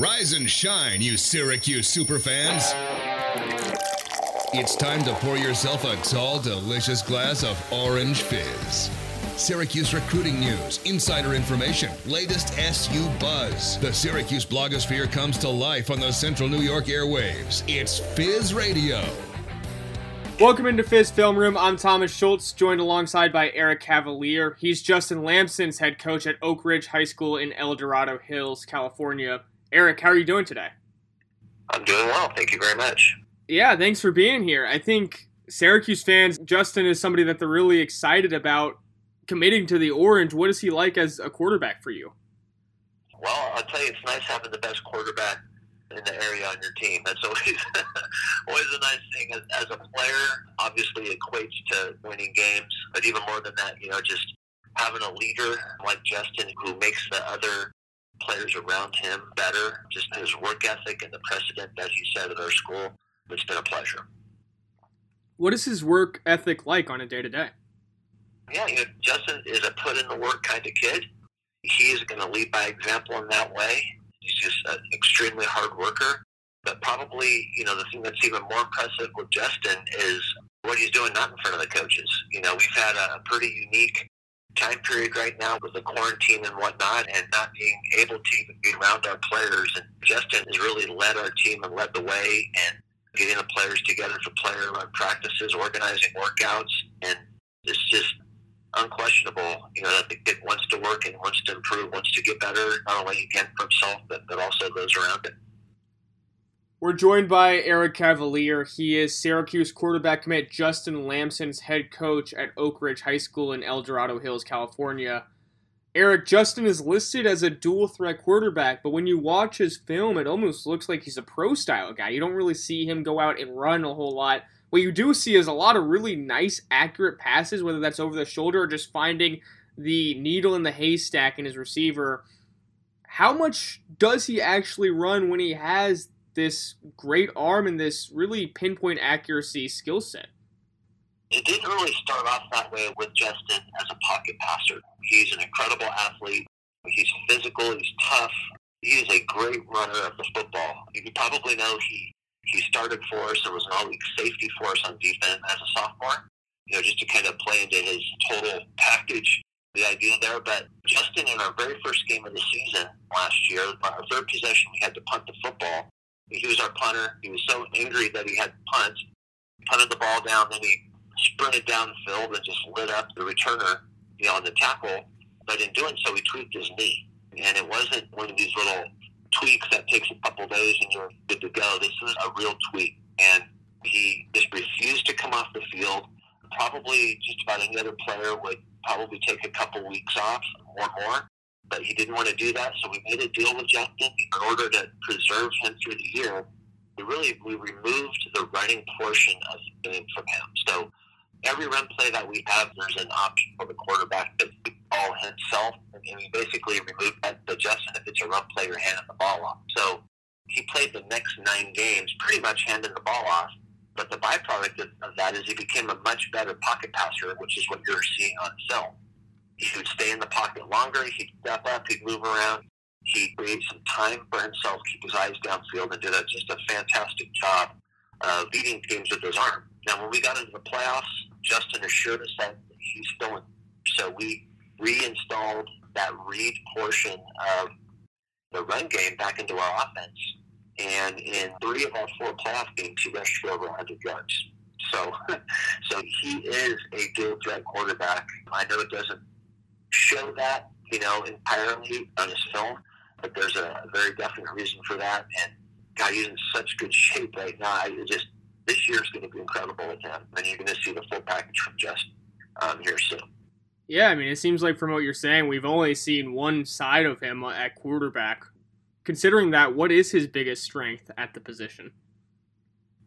Rise and shine, you Syracuse superfans. It's time to pour yourself a tall, delicious glass of orange fizz. Syracuse recruiting news, insider information, latest SU buzz. The Syracuse blogosphere comes to life on the Central New York airwaves. It's Fizz Radio. Welcome into Fizz Film Room. I'm Thomas Schultz, joined alongside by Eric Cavalier. He's Justin Lamson's head coach at Oak Ridge High School in El Dorado Hills, California. Eric, how are you doing today? I'm doing well. Thank you very much. Yeah, thanks for being here. I think Syracuse fans, Justin is somebody that they're really excited about committing to the Orange. What is he like as a quarterback for you? Well, I'll tell you, it's nice having the best quarterback in the area on your team. That's always always a nice thing. As, as a player, obviously equates to winning games, but even more than that, you know, just having a leader like Justin who makes the other players around him better, just his work ethic and the precedent that he set at our school, it's been a pleasure. What is his work ethic like on a day to day? Yeah, you know, Justin is a put in the work kind of kid. He is going to lead by example in that way. He's just an extremely hard worker. But probably, you know, the thing that's even more impressive with Justin is what he's doing not in front of the coaches. You know, we've had a pretty unique time period right now with the quarantine and whatnot and not being able to even be around our players. And Justin has really led our team and led the way and getting the players together for player run practices, organizing workouts. And it's just unquestionable, you know, that the kid wants to work and wants to improve, wants to get better, not only again for himself, but, but also those around him. We're joined by Eric Cavalier. He is Syracuse quarterback commit Justin Lamson's head coach at Oak Ridge High School in El Dorado Hills, California. Eric, Justin is listed as a dual threat quarterback, but when you watch his film, it almost looks like he's a pro style guy. You don't really see him go out and run a whole lot. What you do see is a lot of really nice, accurate passes, whether that's over the shoulder or just finding the needle in the haystack in his receiver. How much does he actually run when he has this great arm and this really pinpoint accuracy skill set? It didn't really start off that way with Justin as a pocket passer. He's an incredible athlete. He's physical. He's tough. He is a great runner of the football. You probably know he he started for us and was an all-league safety for us on defense as a sophomore. You know, just to kind of play into his total package, the idea there. But Justin, in our very first game of the season last year, our third possession, we had to punt the football he was our punter. He was so angry that he had to punt. Punted the ball down, then he sprinted down the field and just lit up the returner, you know, on the tackle. But in doing so, he tweaked his knee, and it wasn't one of these little tweaks that takes a couple days and you're good to go. This was a real tweak, and he just refused to come off the field. Probably just about any other player would probably take a couple weeks off or more but he didn't want to do that. So we made a deal with Justin in order to preserve him through the year. We really we removed the running portion of the game from him. So every run play that we have, there's an option for the quarterback to ball himself, and we basically removed that to Justin if it's a run play, you're handing the ball off. So he played the next nine games pretty much handing the ball off. But the byproduct of that is he became a much better pocket passer, which is what you're seeing on film. He would stay in the pocket longer. He'd step up. He'd move around. He'd create some time for himself, keep his eyes downfield, and did a, just a fantastic job uh, leading teams with his arm. Now, when we got into the playoffs, Justin assured us that he's still So we reinstalled that read portion of the run game back into our offense. And in three of our four playoff games, he rushed for over 100 yards. So, so he is a dual threat quarterback. I know it doesn't show that, you know, entirely on his film, but there's a very definite reason for that. And God, he's in such good shape right now. I just this year's going to be incredible with him, and you're going to see the full package from Justin um, here soon. Yeah, I mean, it seems like from what you're saying, we've only seen one side of him at quarterback. Considering that, what is his biggest strength at the position?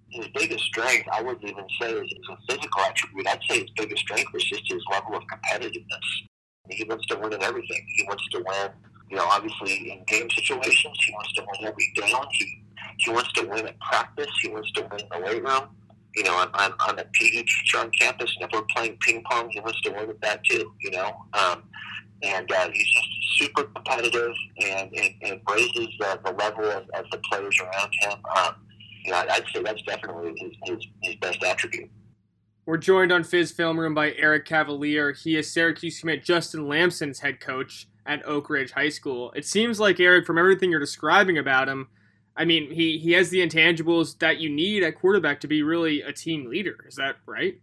His biggest strength, I wouldn't even say is, is a physical attribute. I'd say his biggest strength is just his level of competitiveness. He wants to win at everything. He wants to win, you know, obviously in game situations. He wants to win every down. He he wants to win at practice. He wants to win in the weight room. you know, I'm, I'm, I'm a PE teacher on campus, and if we're playing ping pong, he wants to win at that too, you know. Um, and uh, he's just super competitive and, and, and raises the, the level of, of the players around him. Um, you know, I'd say that's definitely his, his, his best attribute. We're joined on Fizz Film Room by Eric Cavalier. He is Syracuse commit Justin Lamson's head coach at Oak Ridge High School. It seems like Eric, from everything you're describing about him, I mean, he he has the intangibles that you need at quarterback to be really a team leader. Is that right?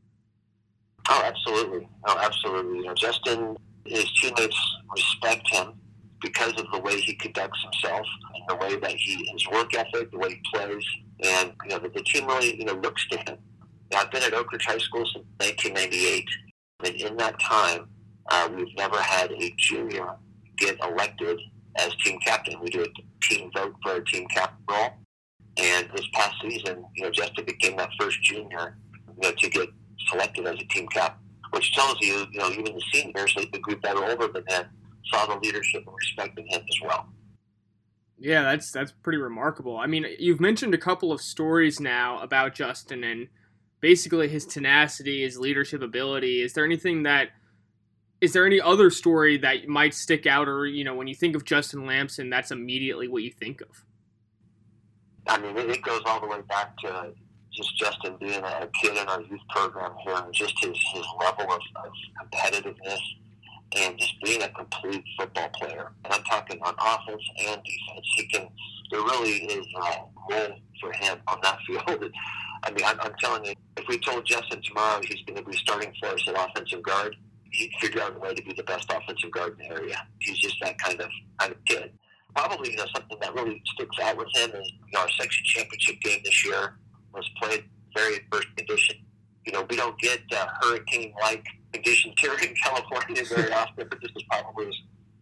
Oh, absolutely. Oh, absolutely. You know, Justin, his teammates respect him because of the way he conducts himself and the way that he his work ethic, the way he plays, and you know the, the team really you know looks to him. I've been at Oak Ridge High School since 1998, and in that time, uh, we've never had a junior get elected as team captain. We do a team vote for a team captain role. And this past season, you know, Justin became that first junior, you know, to get selected as a team captain, which tells you, you know, even the seniors, the group that are older than him, saw the leadership and respected him as well. Yeah, that's that's pretty remarkable. I mean, you've mentioned a couple of stories now about Justin and basically his tenacity, his leadership ability. Is there anything that is there any other story that might stick out or you know when you think of justin lamson that's immediately what you think of? I mean it goes all the way back to just justin being a kid in our youth program here and just his, his level of, of competitiveness and just being a complete football player. And i'm talking on offense and defense. He can there really is a role for him on that field i mean I'm, I'm telling you if we told justin tomorrow he's going to be starting for us at offensive guard he'd figure out a way to be the best offensive guard in the area. He's just that kind of kind of kid. Probably, you know, something that really sticks out with him is you know, our section championship game this year was played very adverse condition. You know, we don't get uh, hurricane-like conditions here in California very often, but this was probably as,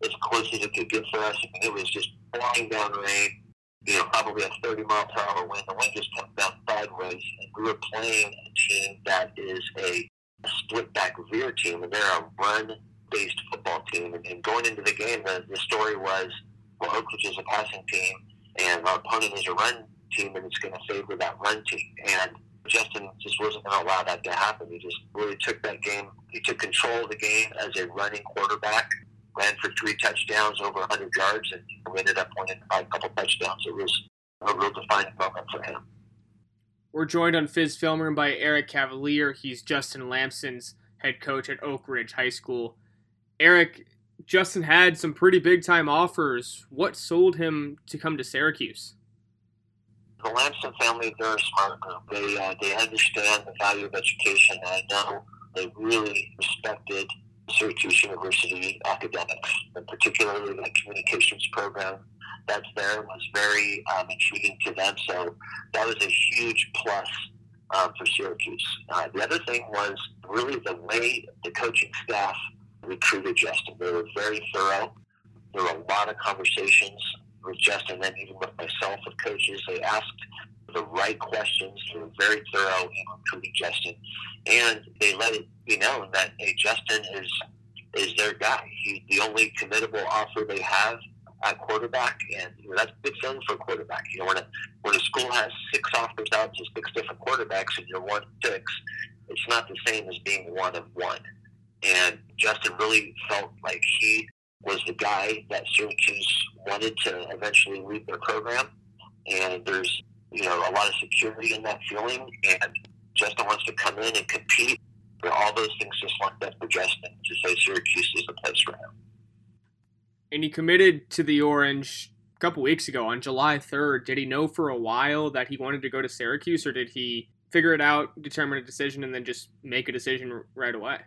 as close as it could get for us. I mean, it was just pouring down rain. You know, probably a 30 mile per hour wind. The wind just came down sideways, and we were playing a team that is a split back veer team, and they're a run based football team. And, and, going into the game, the, the story was, well, Oak Ridge is a passing team, and our opponent is a run team, and it's going to favor that run team. And Justin just wasn't going to allow that to happen. He just really took that game. He took control of the game as a running quarterback, ran for three touchdowns, over 100 yards, and we ended up winning by a couple touchdowns. It was a real defining moment for him. We're joined on Fizz Film Room by Eric Cavalier. He's Justin Lamson's head coach at Oak Ridge High School. Eric, Justin had some pretty big time offers. What sold him to come to Syracuse? The Lamson family, they're a smart group. They, uh, they understand the value of education. I know they really respected Syracuse University academics, and particularly the communications program that's there was very um, intriguing to them. So that was a huge plus um, for Syracuse. Uh, the other thing was really the way the coaching staff recruited Justin. They were very thorough. There were a lot of conversations with Justin, and even with myself, with coaches. They asked the right questions. They were very thorough in recruiting Justin, and they let it be known that hey, Justin is is their guy. He's the only committable offer they have at quarterback, and you know, that's a big thing for a quarterback. You know, when a when a school has six offers out to six different quarterbacks, and you're one six, it's not the same as being one of one. And Justin really felt like he was the guy that Syracuse wanted to eventually lead their program, and there's you know a lot of security in that feeling, and Justin wants to come in and compete. But all those things just lined up for Justin to say Syracuse is the place for him and he committed to the Orange a couple weeks ago on July 3rd. Did he know for a while that he wanted to go to Syracuse, or did he figure it out, determine a decision, and then just make a decision right away?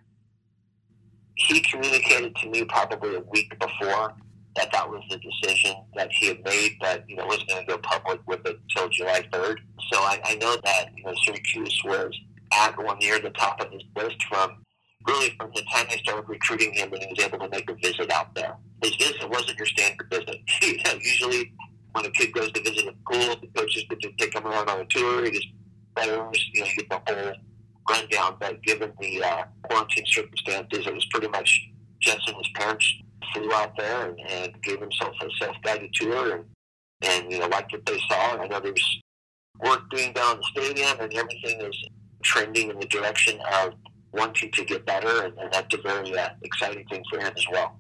He communicated to me probably a week before that that was the decision that he had made, but you know wasn't going to go public with it until July 3rd. So I, I know that you know Syracuse was at one near the top of his list from really from the time I started recruiting him when he was able to make a visit out there. His visit wasn't your standard visit. you know, usually when a kid goes to visit a school, the coaches get to take him around on a tour. He just players, you know, get the whole rundown. But given the uh, quarantine circumstances, it was pretty much Jess and his parents flew out there and, and gave himself a self-guided tour and, and, you know, liked what they saw. And I know there's work being done in the stadium and everything is trending in the direction of wanting to get better, and, and that's a very uh, exciting thing for him as well.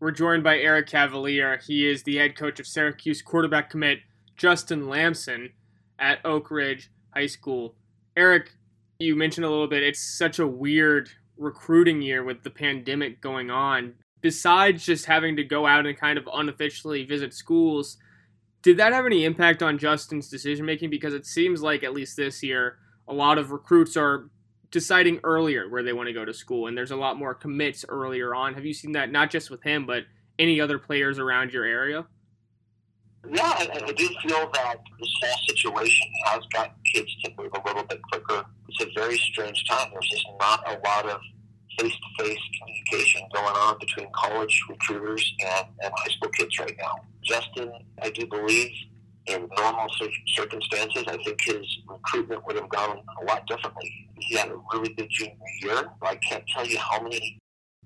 We're joined by Eric Cavalier. He is the head coach of Syracuse quarterback commit Justin Lamson at Oak Ridge High School. Eric, you mentioned a little bit, it's such a weird recruiting year with the pandemic going on. Besides just having to go out and kind of unofficially visit schools, did that have any impact on Justin's decision making? Because it seems like, at least this year, a lot of recruits are deciding earlier where they want to go to school, and there's a lot more commits earlier on. Have you seen that not just with him, but any other players around your area? Yeah, I, I do feel that this whole situation has got kids to move a little bit quicker. It's a very strange time. There's just not a lot of face-to-face communication going on between college recruiters and, and high school kids right now. Justin, I do believe, in normal circumstances, I think his recruitment would have gone a lot differently. He had a really good junior year. I can't tell you how many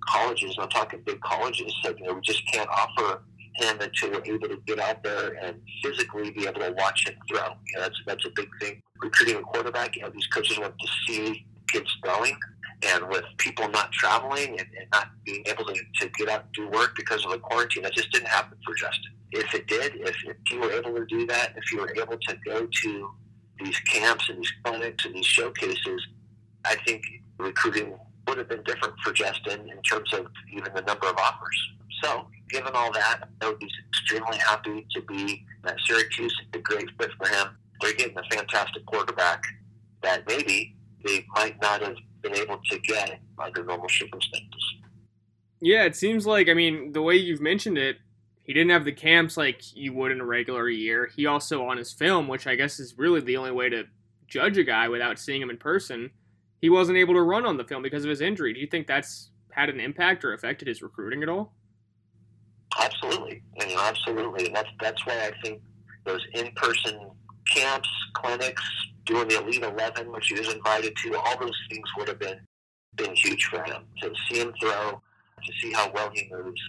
colleges, I'm talking big colleges, said, you know, we just can't offer him until we're able to get out there and physically be able to watch him throw. You know, that's that's a big thing. Recruiting a quarterback, you know, these coaches want to see kids throwing. And with people not traveling and, and not being able to, to get out and do work because of the quarantine, that just didn't happen for Justin. If it did, if, if you were able to do that, if you were able to go to these camps and these clinics and these showcases, I think recruiting would have been different for Justin in terms of even the number of offers. So, given all that, I would be extremely happy to be at Syracuse. It's a great fit for him. They're getting a fantastic quarterback that maybe they might not have been able to get under normal circumstances. Yeah, it seems like, I mean, the way you've mentioned it, he didn't have the camps like you would in a regular year. He also, on his film, which I guess is really the only way to judge a guy without seeing him in person, he wasn't able to run on the film because of his injury. Do you think that's had an impact or affected his recruiting at all? Absolutely, absolutely, and that's that's why I think those in-person camps, clinics, doing the Elite Eleven, which he was invited to, all those things would have been been huge for him to see him throw, to see how well he moves.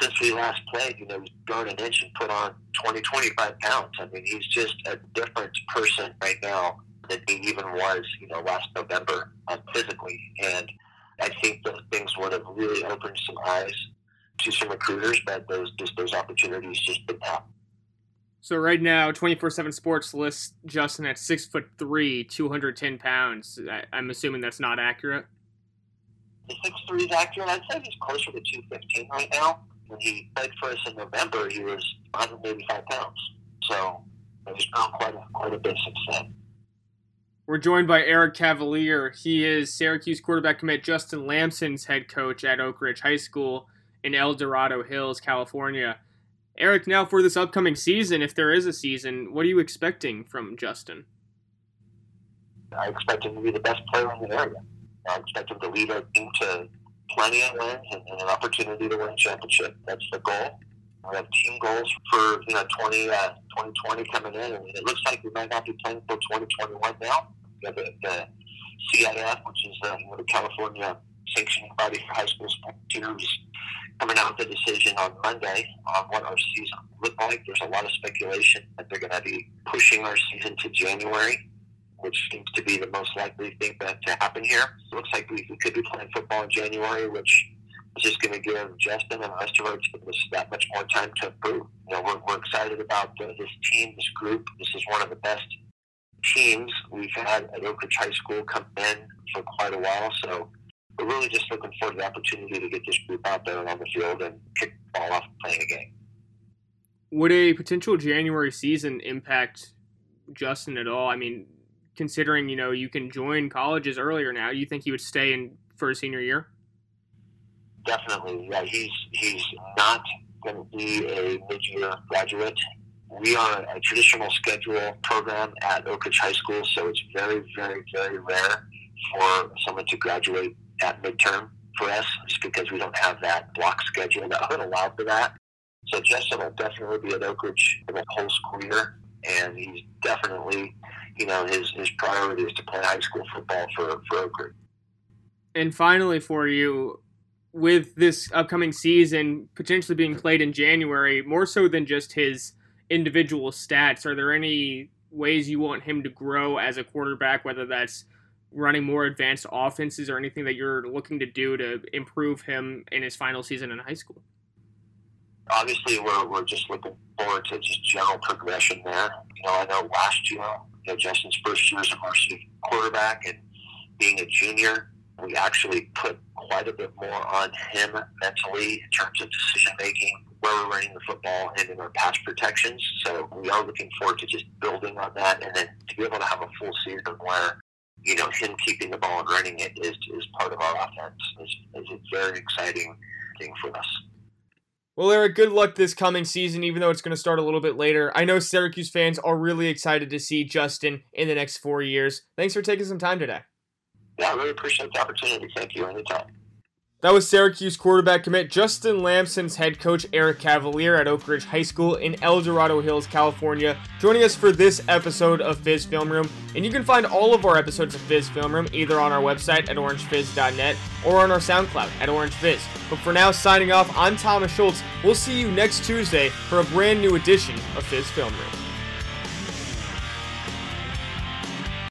Since we last played, you know, he's grown an inch and put on 20, 25 pounds. I mean, he's just a different person right now than he even was, you know, last November uh, physically. And I think those things would have really opened some eyes to some recruiters, but those just those opportunities just didn't happen. So right now, twenty four seven Sports lists Justin at six foot three, two hundred ten pounds. I, am assuming that's not accurate. The six three is accurate. I'd say he's closer to two fifteen right now. When he played for us in November, he was 185 pounds. So he's grown quite a, quite a bit since then. We're joined by Eric Cavalier. He is Syracuse quarterback commit Justin Lamson's head coach at Oak Ridge High School in El Dorado Hills, California. Eric, now for this upcoming season, if there is a season, what are you expecting from Justin? I expect him to be the best player in the area. I expect him to lead our team to plenty of wins and, and an opportunity to win a championship. That's the goal. We have team goals for you know 20, uh, 2020 coming in, and it looks like we might not be playing for 2021 now. We have the, the CIF, which is uh, the California sanctioning body for high school teams, coming out with a decision on Monday on what our season look like. There's a lot of speculation that they're going to be pushing our season to January, which seems to be the most likely thing that to happen here. It looks like we, could be playing football in January, which is just going to give Justin and of our that much more time to improve. You know, we're, we're excited about the, this team, this group. This is one of the best teams we've had at Oak Ridge High School come in for quite a while. So we're really just looking for the opportunity to get this group out there and on the field and kick the ball off and playing a game. Would a potential January season impact Justin at all? I mean, considering you know you can join colleges earlier now, do you think he would stay in for a senior year? Definitely, yeah. He's he's not going to be a mid-year graduate. We are a traditional schedule program at Oak Ridge High School, so it's very, very, very rare for someone to graduate at midterm for us just because we don't have that block schedule that would allow for that. So Justin will definitely be at Oak Ridge for the whole school year, and he's definitely, you know, his, his priority is to play high school football for, for Oak Ridge. And finally, for you, with this upcoming season potentially being played in January, more so than just his individual stats, are there any ways you want him to grow as a quarterback, whether that's running more advanced offenses or anything that you're looking to do to improve him in his final season in high school? Obviously, we're, we're just looking forward to just general progression there. You know, I know last year, you know, Justin's first year as a varsity quarterback and being a junior, we actually put quite a bit more on him mentally in terms of decision making, where we're running the football, and in our pass protections. So we are looking forward to just building on that, and then to be able to have a full season where you know him keeping the ball and running it is is part of our offense is, is a very exciting thing for us. Well, Eric, good luck this coming season, even though it's going to start a little bit later. I know Syracuse fans are really excited to see Justin in the next four years. Thanks for taking some time today. Yeah, I really appreciate the opportunity. Thank you anytime. That was Syracuse quarterback commit Justin Lamson's head coach Eric Cavalier at Oak Ridge High School in El Dorado Hills, California, joining us for this episode of Fizz Film Room. And you can find all of our episodes of Fizz Film Room either on our website at orangefizz.net or on our SoundCloud at OrangeFizz. But for now, signing off, I'm Thomas Schultz. We'll see you next Tuesday for a brand new edition of Fizz Film Room.